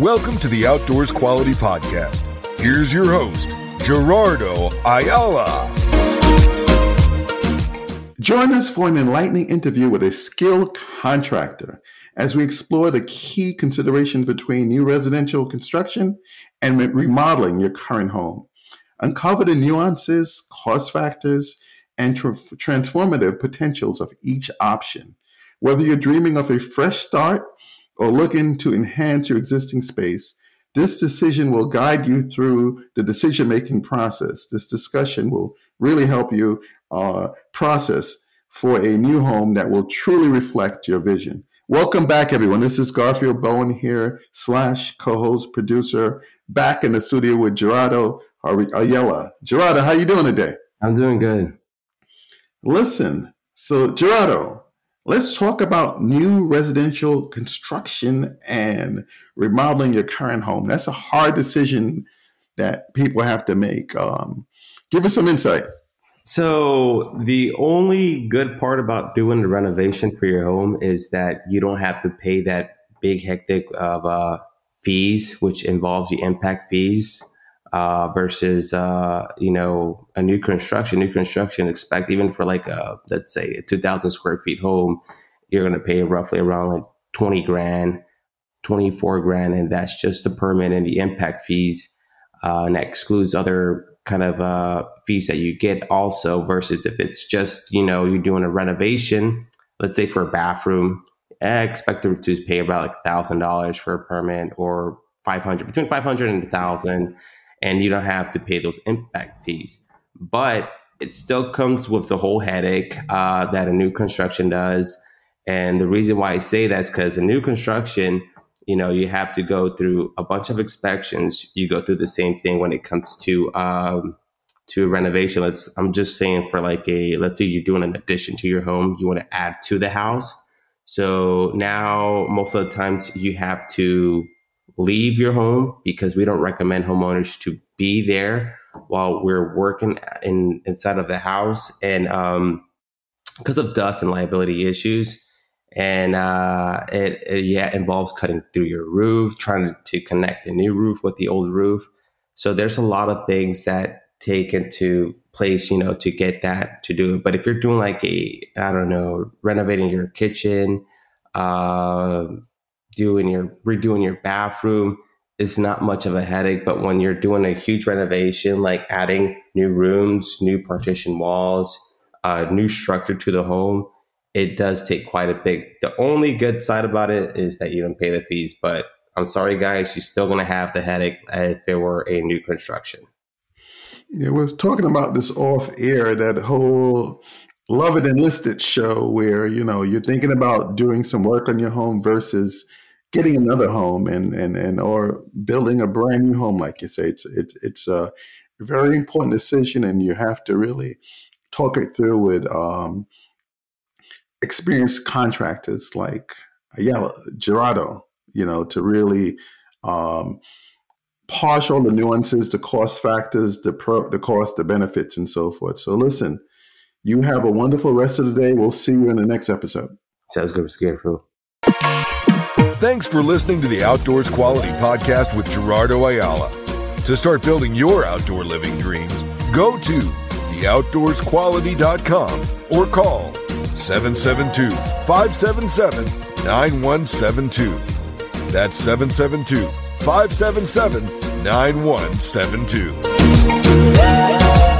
Welcome to the Outdoors Quality Podcast. Here's your host, Jerardo Ayala. Join us for an enlightening interview with a skilled contractor as we explore the key considerations between new residential construction and remodeling your current home. Uncover the nuances, cost factors, and tra- transformative potentials of each option. Whether you're dreaming of a fresh start or looking to enhance your existing space, this decision will guide you through the decision making process. This discussion will really help you uh, process for a new home that will truly reflect your vision. Welcome back, everyone. This is Garfield Bowen here, slash co-host, producer, back in the studio with Jerardo Ayala. Jerardo, how are you doing today? I'm doing good. Listen, so Jerardo, let's talk about new residential construction and remodeling your current home. That's a hard decision that people have to make. Um, give us some insight. So the only good part about doing the renovation for your home is that you don't have to pay that big hectic of uh, fees, which involves the impact fees. Uh, versus uh, you know a new construction. New construction expect even for like a let's say a two thousand square feet home, you're going to pay roughly around like twenty grand, twenty four grand, and that's just the permit and the impact fees, uh, and that excludes other kind of uh, fees that you get also versus if it's just you know you're doing a renovation let's say for a bathroom I expect them to pay about like thousand dollars for a permit or 500 between 500 and 1000 and you don't have to pay those impact fees. But it still comes with the whole headache uh, that a new construction does. And the reason why i say that is because a new construction you know you have to go through a bunch of inspections. You go through the same thing when it comes to um, to renovation. Let's i'm just saying for like a let's say you're doing an addition to your home you want to add to the house. So now most of the times you have to leave your home because we don't recommend homeowners to be there while we're working in inside of the house and um because of dust and liability issues and uh, it, it, yeah involves cutting through your roof, trying to connect the new roof with the old roof. So there's a lot of things that take into place, you know, to get that to do it. But if you're doing like a, I don't know, renovating your kitchen, uh, doing your redoing your bathroom, is not much of a headache. But when you're doing a huge renovation, like adding new rooms, new partition walls, uh, new structure to the home, it does take quite a bit. The only good side about it is that you don't pay the fees, but I'm sorry, guys, you're still going to have the headache if there were a new construction. Yeah, we was talking about this off air, that whole Love It or List It show where, you know, you're thinking about doing some work on your home versus getting another home and, and, and or building a brand new home, like you say. It's, it's, it's a very important decision and you have to really talk it through with, um, experienced contractors like yeah, Jerardo, you know, to really um, parse all the nuances, the cost factors, the pro, the cost, the benefits, and so forth. So listen, you have a wonderful rest of the day. We'll see you in the next episode. Sounds good, Scarecrow. Thanks for listening to the Outdoors Quality Podcast with Jerardo Ayala. To start building your outdoor living dreams, go to theoutdoorsquality.com or call 772 577 9172. That's 772 577 9172.